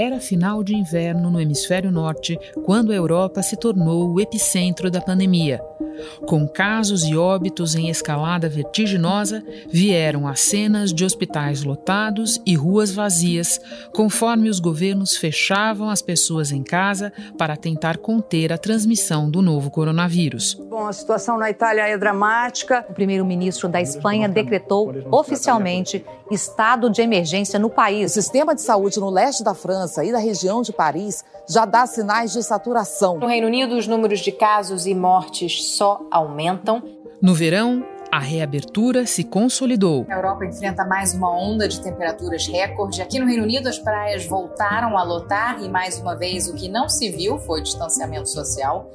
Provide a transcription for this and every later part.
Era final de inverno no hemisfério norte, quando a Europa se tornou o epicentro da pandemia. Com casos e óbitos em escalada vertiginosa, vieram as cenas de hospitais lotados e ruas vazias, conforme os governos fechavam as pessoas em casa para tentar conter a transmissão do novo coronavírus. Bom, a situação na Itália é dramática. O primeiro-ministro da Espanha decretou oficialmente estado de emergência no país. O sistema de saúde no leste da França e da região de Paris já dá sinais de saturação. No Reino Unido, os números de casos e mortes só aumentam. No verão, a reabertura se consolidou. A Europa enfrenta mais uma onda de temperaturas recorde. Aqui no Reino Unido, as praias voltaram a lotar e, mais uma vez, o que não se viu foi distanciamento social.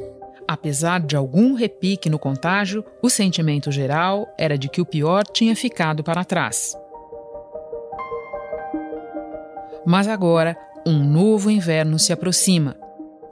Apesar de algum repique no contágio, o sentimento geral era de que o pior tinha ficado para trás. Mas agora, um novo inverno se aproxima.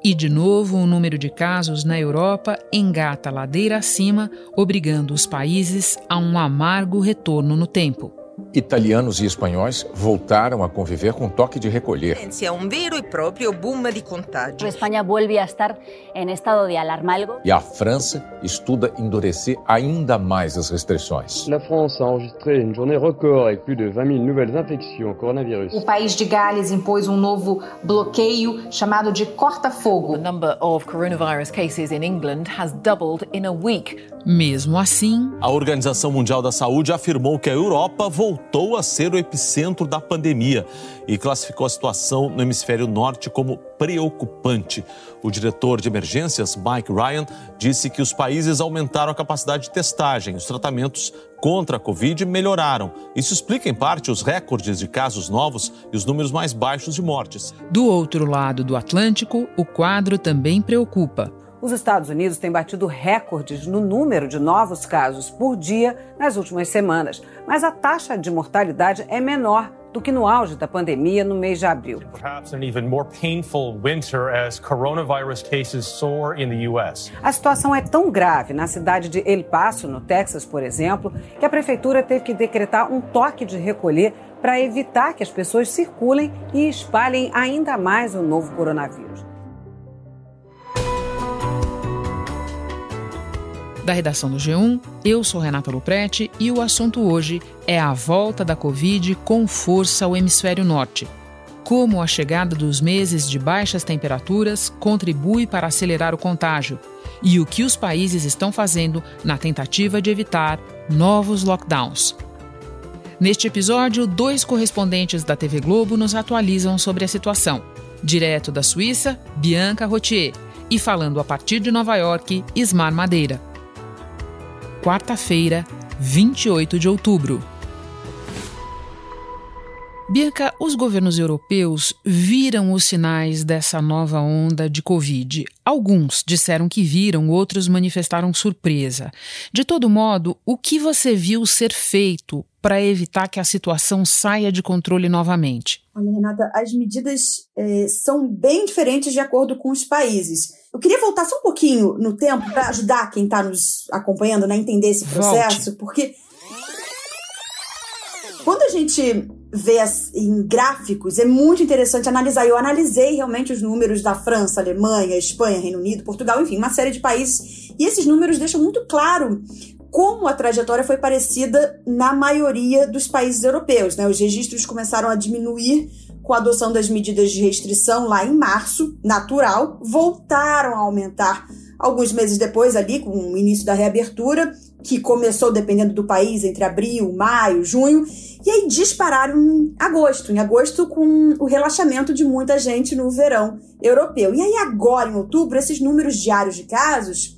E de novo o número de casos na Europa engata ladeira acima, obrigando os países a um amargo retorno no tempo. Italianos e espanhóis voltaram a conviver com toque de recolher. É um vero e próprio boom de contágio. A Espanha volve a estar em estado de alarma algo. E a França estuda endurecer ainda mais as restrições. A França enregistrou uma journée record com plus de 20 mil novas infecções ao coronavírus. O país de Gales impôs um novo bloqueio chamado de corta-fogo. The number of coronavirus cases in England has doubled in a week. Mesmo assim, a Organização Mundial da Saúde afirmou que a Europa voltou a ser o epicentro da pandemia e classificou a situação no hemisfério norte como preocupante. O diretor de emergências, Mike Ryan, disse que os países aumentaram a capacidade de testagem. Os tratamentos contra a Covid melhoraram. Isso explica, em parte, os recordes de casos novos e os números mais baixos de mortes. Do outro lado do Atlântico, o quadro também preocupa. Os Estados Unidos têm batido recordes no número de novos casos por dia nas últimas semanas, mas a taxa de mortalidade é menor do que no auge da pandemia no mês de abril. A situação é tão grave na cidade de El Paso, no Texas, por exemplo, que a prefeitura teve que decretar um toque de recolher para evitar que as pessoas circulem e espalhem ainda mais o novo coronavírus. Da redação do G1, eu sou Renata Luprete e o assunto hoje é a volta da Covid com força ao hemisfério norte. Como a chegada dos meses de baixas temperaturas contribui para acelerar o contágio e o que os países estão fazendo na tentativa de evitar novos lockdowns. Neste episódio, dois correspondentes da TV Globo nos atualizam sobre a situação. Direto da Suíça, Bianca Rotier, e falando a partir de Nova York, Ismar Madeira quarta-feira, 28 de outubro. Bianca, os governos europeus viram os sinais dessa nova onda de Covid. Alguns disseram que viram, outros manifestaram surpresa. De todo modo, o que você viu ser feito para evitar que a situação saia de controle novamente? Olha, Renata, as medidas eh, são bem diferentes de acordo com os países. Eu queria voltar só um pouquinho no tempo para ajudar quem está nos acompanhando né, a entender esse processo, Volte. porque quando a gente vê em gráficos, é muito interessante analisar. Eu analisei realmente os números da França, Alemanha, Espanha, Reino Unido, Portugal, enfim, uma série de países. E esses números deixam muito claro como a trajetória foi parecida na maioria dos países europeus. Né? Os registros começaram a diminuir com a adoção das medidas de restrição lá em março, natural, voltaram a aumentar alguns meses depois, ali, com o início da reabertura, que começou, dependendo do país, entre abril, maio, junho, e aí dispararam em agosto, em agosto com o relaxamento de muita gente no verão europeu. E aí agora, em outubro, esses números diários de casos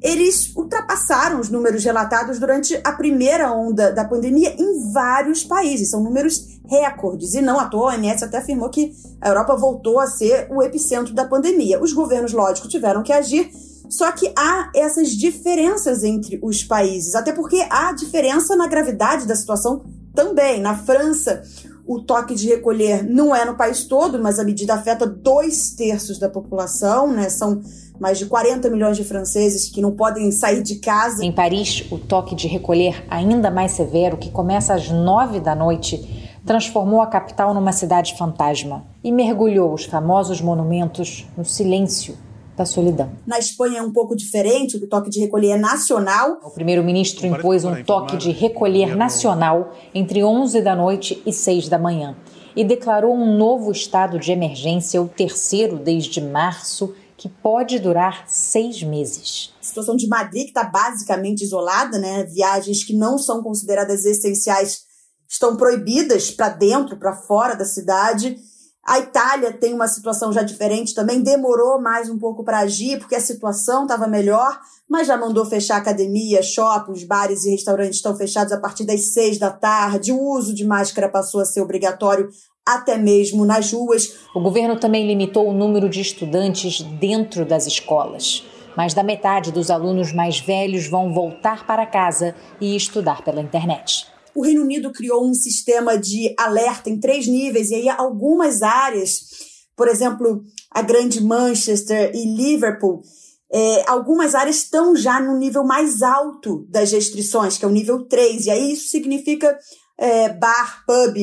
eles ultrapassaram os números relatados durante a primeira onda da pandemia em vários países. São números recordes. E não à toa, a OMS até afirmou que a Europa voltou a ser o epicentro da pandemia. Os governos, lógico, tiveram que agir. Só que há essas diferenças entre os países, até porque há diferença na gravidade da situação também. Na França, o toque de recolher não é no país todo, mas a medida afeta dois terços da população, né? São mais de 40 milhões de franceses que não podem sair de casa. Em Paris, o toque de recolher ainda mais severo, que começa às 9 da noite, transformou a capital numa cidade fantasma e mergulhou os famosos monumentos no silêncio da solidão. Na Espanha é um pouco diferente, o toque de recolher é nacional. O primeiro-ministro impôs um toque de recolher nacional entre 11 da noite e 6 da manhã e declarou um novo estado de emergência, o terceiro desde março, que pode durar seis meses. A situação de Madrid, que está basicamente isolada, né? Viagens que não são consideradas essenciais estão proibidas para dentro, para fora da cidade. A Itália tem uma situação já diferente também, demorou mais um pouco para agir, porque a situação estava melhor, mas já mandou fechar academia, shoppings, bares e restaurantes estão fechados a partir das seis da tarde. O uso de máscara passou a ser obrigatório até mesmo nas ruas. O governo também limitou o número de estudantes dentro das escolas. Mais da metade dos alunos mais velhos vão voltar para casa e estudar pela internet. O Reino Unido criou um sistema de alerta em três níveis, e aí algumas áreas, por exemplo, a Grande Manchester e Liverpool, é, algumas áreas estão já no nível mais alto das restrições, que é o nível 3, e aí isso significa é, bar, pub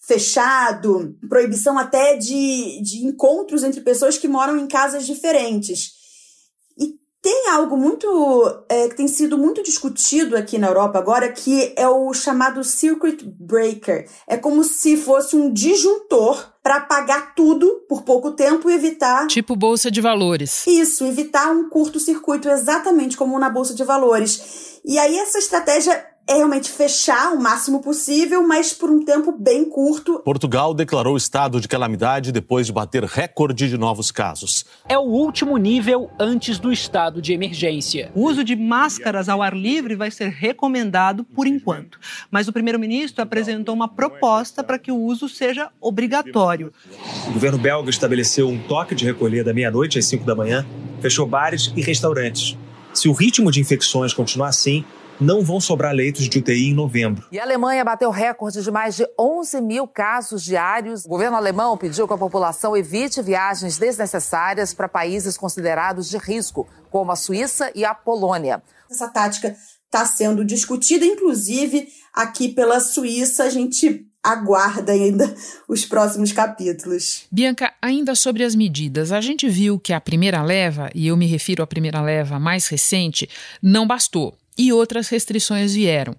fechado, proibição até de, de encontros entre pessoas que moram em casas diferentes. Tem algo muito é, que tem sido muito discutido aqui na Europa agora, que é o chamado circuit breaker. É como se fosse um disjuntor para pagar tudo por pouco tempo e evitar. Tipo bolsa de valores. Isso, evitar um curto-circuito, exatamente como na bolsa de valores. E aí essa estratégia é realmente fechar o máximo possível, mas por um tempo bem curto. Portugal declarou estado de calamidade depois de bater recorde de novos casos. É o último nível antes do estado de emergência. O uso de máscaras ao ar livre vai ser recomendado por enquanto, mas o primeiro-ministro apresentou uma proposta para que o uso seja obrigatório. O governo belga estabeleceu um toque de recolher da meia-noite às 5 da manhã, fechou bares e restaurantes. Se o ritmo de infecções continuar assim, não vão sobrar leitos de UTI em novembro. E a Alemanha bateu recorde de mais de 11 mil casos diários. O governo alemão pediu que a população evite viagens desnecessárias para países considerados de risco, como a Suíça e a Polônia. Essa tática está sendo discutida, inclusive aqui pela Suíça. A gente aguarda ainda os próximos capítulos. Bianca, ainda sobre as medidas, a gente viu que a primeira leva, e eu me refiro à primeira leva mais recente, não bastou e outras restrições vieram.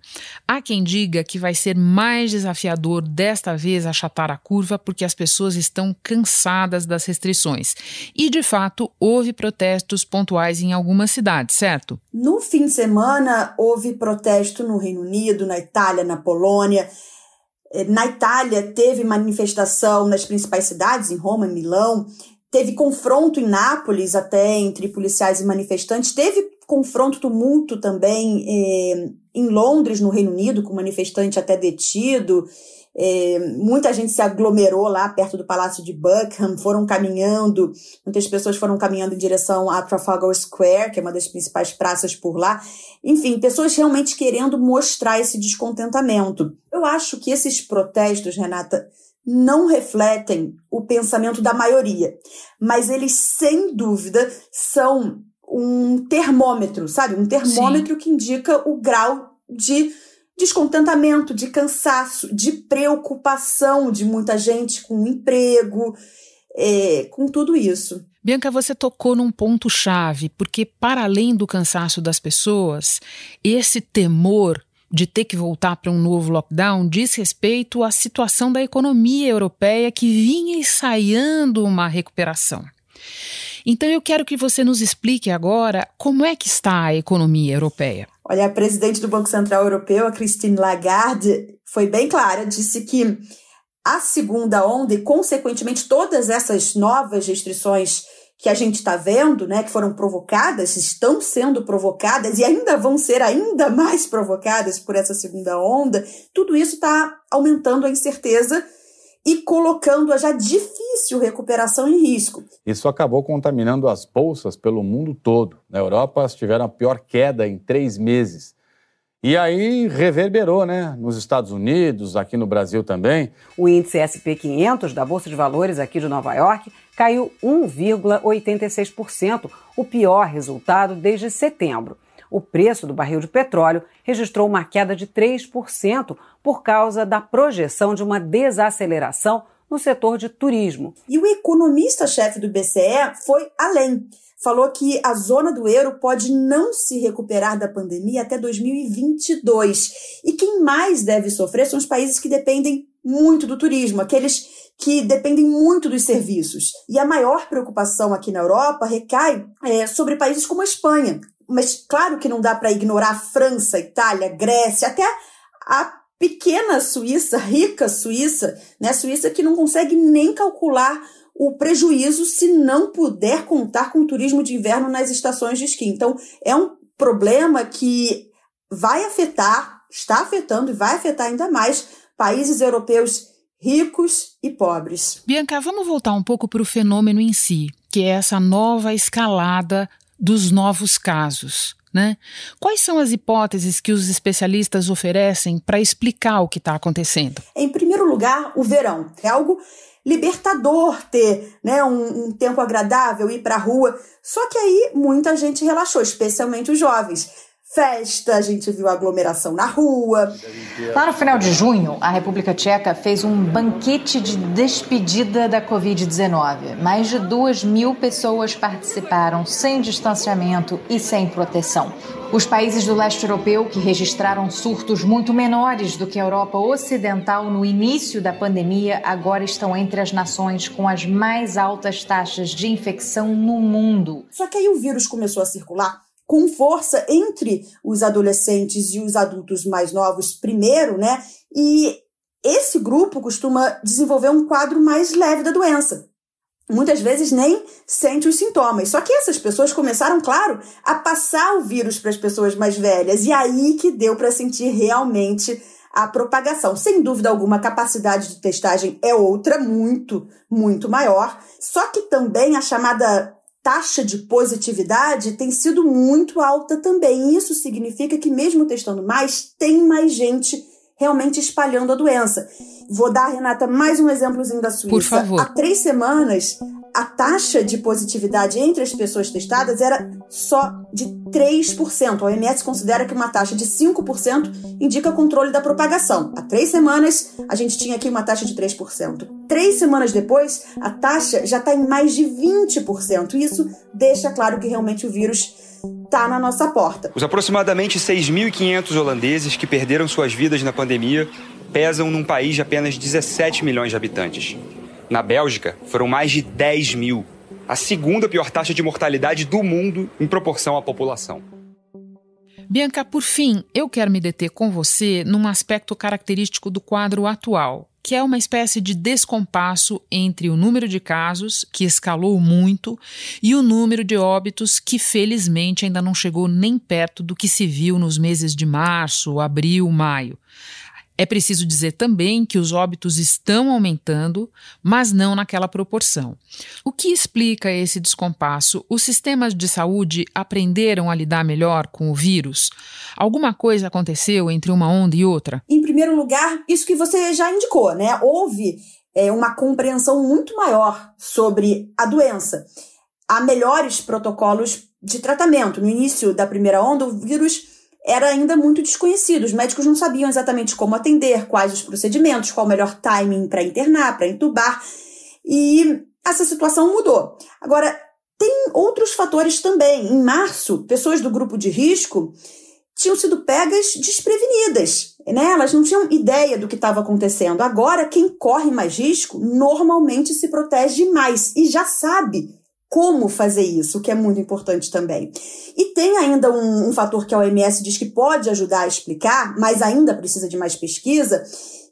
Há quem diga que vai ser mais desafiador desta vez achatar a curva porque as pessoas estão cansadas das restrições. E, de fato, houve protestos pontuais em algumas cidades, certo? No fim de semana, houve protesto no Reino Unido, na Itália, na Polônia. Eh, na Itália, teve manifestação nas principais cidades, em Roma, em Milão. Teve confronto em Nápoles até entre policiais e manifestantes. Teve confronto, tumulto também é, em Londres, no Reino Unido, com manifestante até detido. É, muita gente se aglomerou lá perto do Palácio de Buckingham, foram caminhando, muitas pessoas foram caminhando em direção a Trafalgar Square, que é uma das principais praças por lá. Enfim, pessoas realmente querendo mostrar esse descontentamento. Eu acho que esses protestos, Renata, não refletem o pensamento da maioria, mas eles, sem dúvida, são um termômetro, sabe? Um termômetro Sim. que indica o grau de descontentamento, de cansaço, de preocupação de muita gente com o emprego, é, com tudo isso. Bianca, você tocou num ponto-chave, porque para além do cansaço das pessoas, esse temor de ter que voltar para um novo lockdown diz respeito à situação da economia europeia que vinha ensaiando uma recuperação. Então eu quero que você nos explique agora como é que está a economia europeia. Olha, a presidente do Banco Central Europeu, a Christine Lagarde, foi bem clara, disse que a segunda onda e, consequentemente, todas essas novas restrições que a gente está vendo, né, que foram provocadas, estão sendo provocadas e ainda vão ser ainda mais provocadas por essa segunda onda, tudo isso está aumentando a incerteza e colocando a já difícil recuperação em risco. Isso acabou contaminando as bolsas pelo mundo todo. Na Europa, elas tiveram a pior queda em três meses. E aí reverberou, né? Nos Estados Unidos, aqui no Brasil também. O índice SP500 da Bolsa de Valores aqui de Nova York caiu 1,86%, o pior resultado desde setembro. O preço do barril de petróleo registrou uma queda de 3% por causa da projeção de uma desaceleração no setor de turismo. E o economista-chefe do BCE foi além. Falou que a zona do euro pode não se recuperar da pandemia até 2022. E quem mais deve sofrer são os países que dependem muito do turismo, aqueles que dependem muito dos serviços. E a maior preocupação aqui na Europa recai é, sobre países como a Espanha. Mas claro que não dá para ignorar a França, Itália, Grécia, até a pequena Suíça, rica Suíça, né? Suíça que não consegue nem calcular o prejuízo se não puder contar com o turismo de inverno nas estações de esqui. Então, é um problema que vai afetar, está afetando e vai afetar ainda mais países europeus ricos e pobres. Bianca, vamos voltar um pouco para o fenômeno em si, que é essa nova escalada dos novos casos. Né? Quais são as hipóteses que os especialistas oferecem para explicar o que está acontecendo? Em primeiro lugar, o verão. É algo libertador ter né, um, um tempo agradável, ir para a rua. Só que aí muita gente relaxou, especialmente os jovens festa, a gente viu aglomeração na rua. Lá no final de junho, a República Tcheca fez um banquete de despedida da Covid-19. Mais de duas mil pessoas participaram sem distanciamento e sem proteção. Os países do leste europeu, que registraram surtos muito menores do que a Europa Ocidental no início da pandemia, agora estão entre as nações com as mais altas taxas de infecção no mundo. Só que aí o vírus começou a circular com força entre os adolescentes e os adultos mais novos primeiro, né? E esse grupo costuma desenvolver um quadro mais leve da doença. Muitas vezes nem sente os sintomas. Só que essas pessoas começaram, claro, a passar o vírus para as pessoas mais velhas. E aí que deu para sentir realmente a propagação. Sem dúvida alguma, a capacidade de testagem é outra, muito, muito maior. Só que também a chamada taxa de positividade tem sido muito alta também. Isso significa que, mesmo testando mais, tem mais gente realmente espalhando a doença. Vou dar, Renata, mais um exemplozinho da Suíça. Por favor. Há três semanas, a taxa de positividade entre as pessoas testadas era só de 3%. A OMS considera que uma taxa de 5% indica controle da propagação. Há três semanas, a gente tinha aqui uma taxa de 3%. Três semanas depois, a taxa já está em mais de 20%. Isso deixa claro que realmente o vírus está na nossa porta. Os aproximadamente 6.500 holandeses que perderam suas vidas na pandemia pesam num país de apenas 17 milhões de habitantes. Na Bélgica, foram mais de 10 mil, a segunda pior taxa de mortalidade do mundo em proporção à população. Bianca, por fim, eu quero me deter com você num aspecto característico do quadro atual, que é uma espécie de descompasso entre o número de casos, que escalou muito, e o número de óbitos, que felizmente ainda não chegou nem perto do que se viu nos meses de março, abril, maio. É preciso dizer também que os óbitos estão aumentando, mas não naquela proporção. O que explica esse descompasso? Os sistemas de saúde aprenderam a lidar melhor com o vírus? Alguma coisa aconteceu entre uma onda e outra? Em primeiro lugar, isso que você já indicou, né? Houve é, uma compreensão muito maior sobre a doença. Há melhores protocolos de tratamento. No início da primeira onda, o vírus era ainda muito desconhecido. Os médicos não sabiam exatamente como atender, quais os procedimentos, qual o melhor timing para internar, para entubar. E essa situação mudou. Agora, tem outros fatores também. Em março, pessoas do grupo de risco tinham sido pegas desprevenidas. Né? Elas não tinham ideia do que estava acontecendo. Agora, quem corre mais risco normalmente se protege mais e já sabe como fazer isso, que é muito importante também. E tem ainda um, um, fator que a OMS diz que pode ajudar a explicar, mas ainda precisa de mais pesquisa,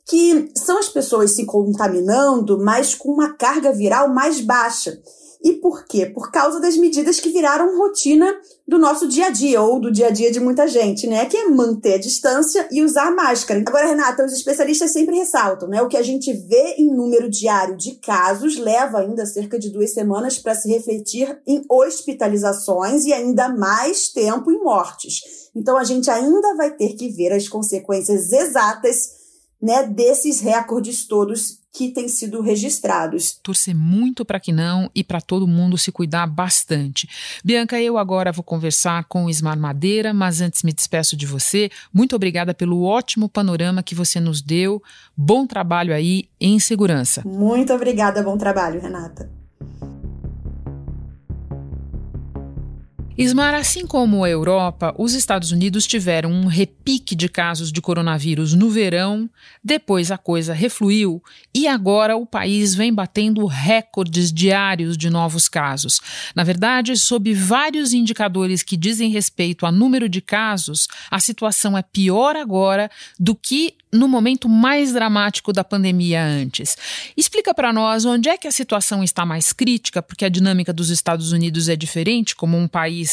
que são as pessoas se contaminando, mas com uma carga viral mais baixa. E por quê? Por causa das medidas que viraram rotina do nosso dia a dia, ou do dia a dia de muita gente, né? Que é manter a distância e usar máscara. Agora, Renata, os especialistas sempre ressaltam, né? O que a gente vê em número diário de casos leva ainda cerca de duas semanas para se refletir em hospitalizações e ainda mais tempo em mortes. Então, a gente ainda vai ter que ver as consequências exatas né, desses recordes todos que têm sido registrados. Torcer muito para que não e para todo mundo se cuidar bastante. Bianca, eu agora vou conversar com o Ismar Madeira, mas antes me despeço de você. Muito obrigada pelo ótimo panorama que você nos deu. Bom trabalho aí em segurança. Muito obrigada, bom trabalho, Renata. Ismar, assim como a Europa, os Estados Unidos tiveram um repique de casos de coronavírus no verão, depois a coisa refluiu e agora o país vem batendo recordes diários de novos casos. Na verdade, sob vários indicadores que dizem respeito a número de casos, a situação é pior agora do que no momento mais dramático da pandemia antes. Explica para nós onde é que a situação está mais crítica, porque a dinâmica dos Estados Unidos é diferente, como um país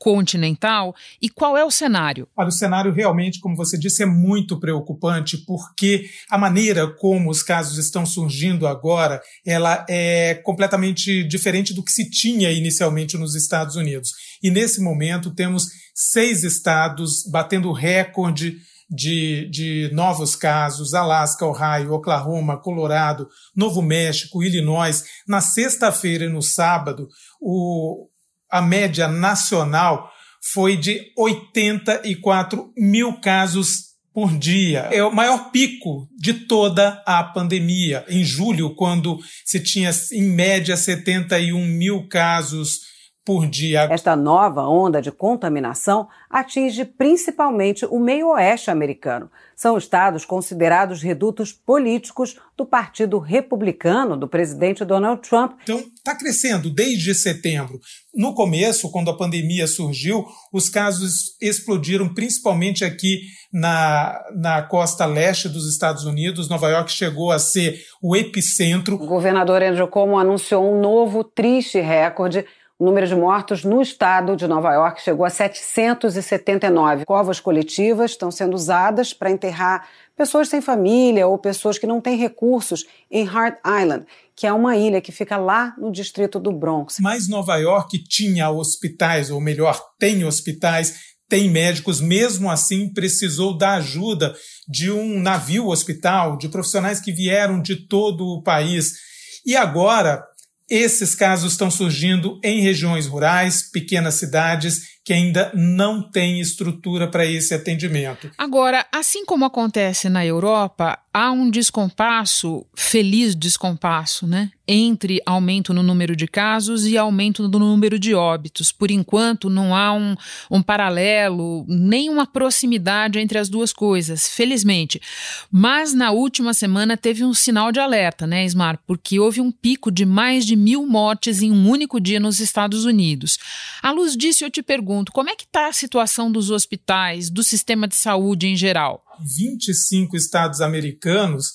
continental e qual é o cenário? Olha, o cenário realmente, como você disse, é muito preocupante porque a maneira como os casos estão surgindo agora, ela é completamente diferente do que se tinha inicialmente nos Estados Unidos. E nesse momento temos seis estados batendo recorde de, de novos casos, Alasca, Ohio, Oklahoma, Colorado, Novo México, Illinois. Na sexta-feira e no sábado, o, a média nacional foi de 84 mil casos por dia. É o maior pico de toda a pandemia. Em julho, quando se tinha em média 71 mil casos por dia. Esta nova onda de contaminação atinge principalmente o meio-oeste americano. São estados considerados redutos políticos do Partido Republicano do presidente Donald Trump. Então, está crescendo desde setembro. No começo, quando a pandemia surgiu, os casos explodiram principalmente aqui na, na costa leste dos Estados Unidos. Nova York chegou a ser o epicentro. O governador Andrew Cuomo anunciou um novo triste recorde o número de mortos no estado de Nova York chegou a 779. Covas coletivas estão sendo usadas para enterrar pessoas sem família ou pessoas que não têm recursos em Hart Island, que é uma ilha que fica lá no distrito do Bronx. Mas Nova York tinha hospitais, ou melhor, tem hospitais, tem médicos, mesmo assim precisou da ajuda de um navio hospital, de profissionais que vieram de todo o país. E agora esses casos estão surgindo em regiões rurais, pequenas cidades que ainda não têm estrutura para esse atendimento. Agora, assim como acontece na Europa, há um descompasso, feliz descompasso, né? Entre aumento no número de casos e aumento no número de óbitos. Por enquanto, não há um, um paralelo, nem uma proximidade entre as duas coisas, felizmente. Mas na última semana teve um sinal de alerta, né, Ismar? Porque houve um pico de mais de mil mortes em um único dia nos Estados Unidos. À luz disso, eu te pergunto: como é que está a situação dos hospitais, do sistema de saúde em geral? 25 estados americanos,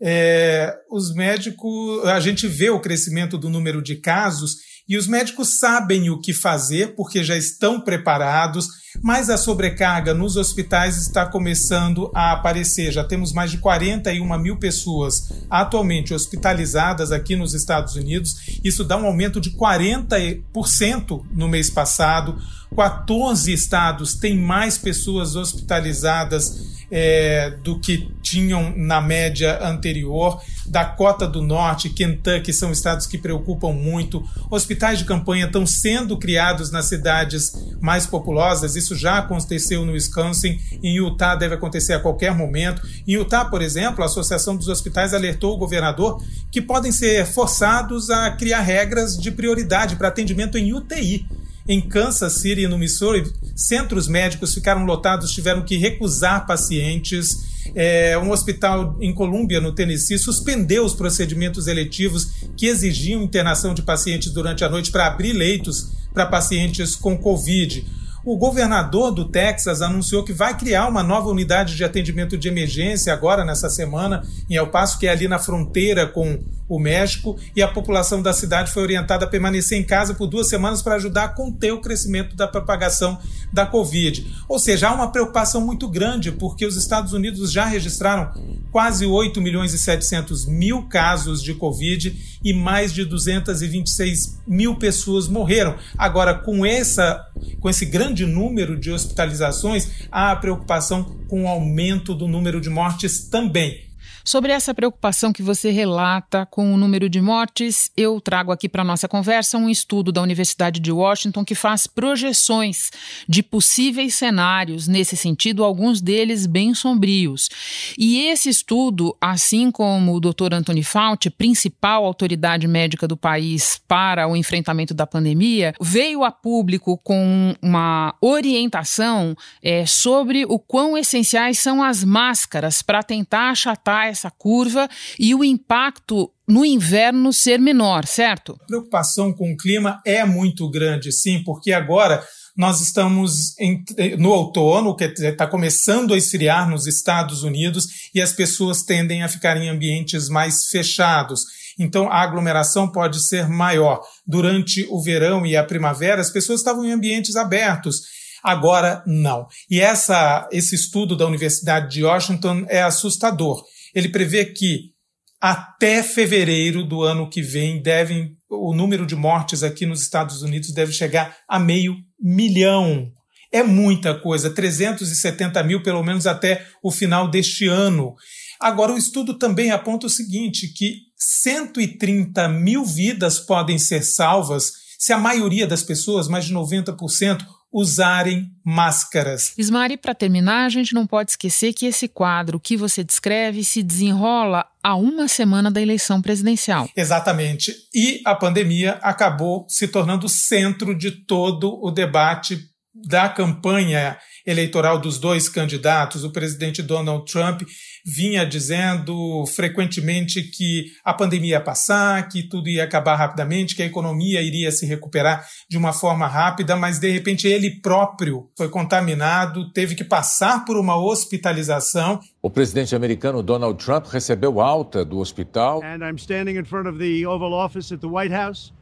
é, os médicos, a gente vê o crescimento do número de casos e os médicos sabem o que fazer porque já estão preparados, mas a sobrecarga nos hospitais está começando a aparecer. Já temos mais de 41 mil pessoas atualmente hospitalizadas aqui nos Estados Unidos. Isso dá um aumento de 40% no mês passado. 14 estados têm mais pessoas hospitalizadas é, do que tinham na média anterior. Dakota do Norte, Kentucky são estados que preocupam muito. Hospitais de campanha estão sendo criados nas cidades mais populosas. Isso já aconteceu no Wisconsin. Em Utah deve acontecer a qualquer momento. Em Utah, por exemplo, a Associação dos Hospitais alertou o governador que podem ser forçados a criar regras de prioridade para atendimento em UTI. Em Kansas City, no Missouri, centros médicos ficaram lotados, tiveram que recusar pacientes. É, um hospital em Colômbia, no Tennessee, suspendeu os procedimentos eletivos que exigiam internação de pacientes durante a noite para abrir leitos para pacientes com Covid. O governador do Texas anunciou que vai criar uma nova unidade de atendimento de emergência agora nessa semana em El Paso, que é ali na fronteira com o México, e a população da cidade foi orientada a permanecer em casa por duas semanas para ajudar a conter o crescimento da propagação da Covid. Ou seja, há uma preocupação muito grande, porque os Estados Unidos já registraram quase 8 milhões e 700 mil casos de Covid e mais de 226 mil pessoas morreram. Agora, com, essa, com esse grande número de hospitalizações, há a preocupação com o aumento do número de mortes também. Sobre essa preocupação que você relata com o número de mortes, eu trago aqui para nossa conversa um estudo da Universidade de Washington que faz projeções de possíveis cenários nesse sentido, alguns deles bem sombrios. E esse estudo, assim como o Dr. Anthony Fauci, principal autoridade médica do país para o enfrentamento da pandemia, veio a público com uma orientação é, sobre o quão essenciais são as máscaras para tentar achatar essa curva e o impacto no inverno ser menor, certo? A preocupação com o clima é muito grande, sim, porque agora nós estamos em, no outono, que está começando a esfriar nos Estados Unidos e as pessoas tendem a ficar em ambientes mais fechados. Então a aglomeração pode ser maior. Durante o verão e a primavera, as pessoas estavam em ambientes abertos. Agora não. E essa, esse estudo da Universidade de Washington é assustador ele prevê que até fevereiro do ano que vem devem o número de mortes aqui nos Estados Unidos deve chegar a meio milhão. É muita coisa, 370 mil pelo menos até o final deste ano. Agora, o estudo também aponta o seguinte: que 130 mil vidas podem ser salvas se a maioria das pessoas, mais de 90%, usarem máscaras. Ismari, para terminar, a gente não pode esquecer que esse quadro que você descreve se desenrola a uma semana da eleição presidencial. Exatamente. E a pandemia acabou se tornando o centro de todo o debate da campanha eleitoral dos dois candidatos. O presidente Donald Trump vinha dizendo frequentemente que a pandemia ia passar, que tudo ia acabar rapidamente, que a economia iria se recuperar de uma forma rápida, mas de repente ele próprio foi contaminado, teve que passar por uma hospitalização. O presidente americano Donald Trump recebeu alta do hospital. And I'm standing in front of the Oval Office at the White House,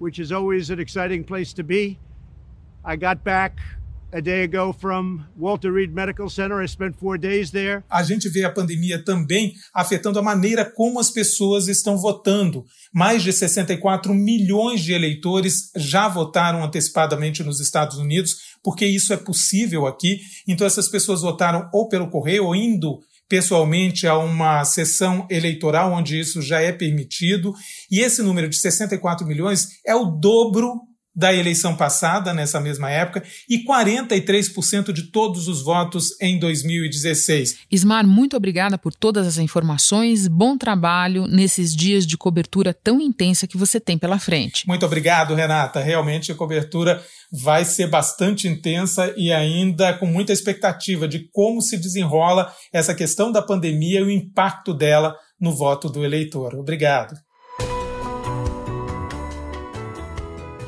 which is always an exciting place to be. I got back a day ago from Walter Reed Medical Center. I spent four days there. A gente vê a pandemia também afetando a maneira como as pessoas estão votando. Mais de 64 milhões de eleitores já votaram antecipadamente nos Estados Unidos, porque isso é possível aqui. Então essas pessoas votaram ou pelo correio ou indo pessoalmente a uma sessão eleitoral onde isso já é permitido. E esse número de 64 milhões é o dobro da eleição passada, nessa mesma época, e 43% de todos os votos em 2016. Ismar, muito obrigada por todas as informações. Bom trabalho nesses dias de cobertura tão intensa que você tem pela frente. Muito obrigado, Renata. Realmente a cobertura vai ser bastante intensa e ainda com muita expectativa de como se desenrola essa questão da pandemia e o impacto dela no voto do eleitor. Obrigado.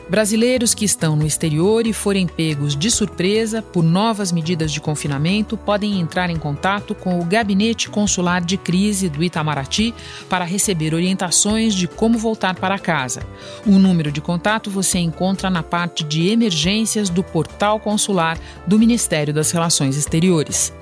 Brasileiros que estão no exterior e forem pegos de surpresa por novas medidas de confinamento podem entrar em contato com o Gabinete Consular de Crise do Itamaraty para receber orientações de como voltar para casa. O número de contato você encontra na parte de emergências do portal consular do Ministério das Relações Exteriores.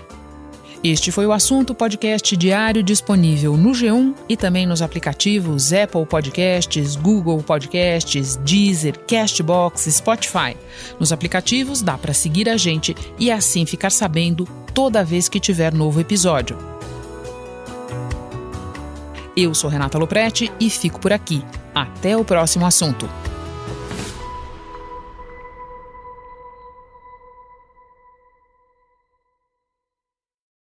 Este foi o assunto podcast diário disponível no G1 e também nos aplicativos Apple Podcasts, Google Podcasts, Deezer, Castbox, Spotify. Nos aplicativos dá para seguir a gente e assim ficar sabendo toda vez que tiver novo episódio. Eu sou Renata Loprete e fico por aqui. Até o próximo assunto.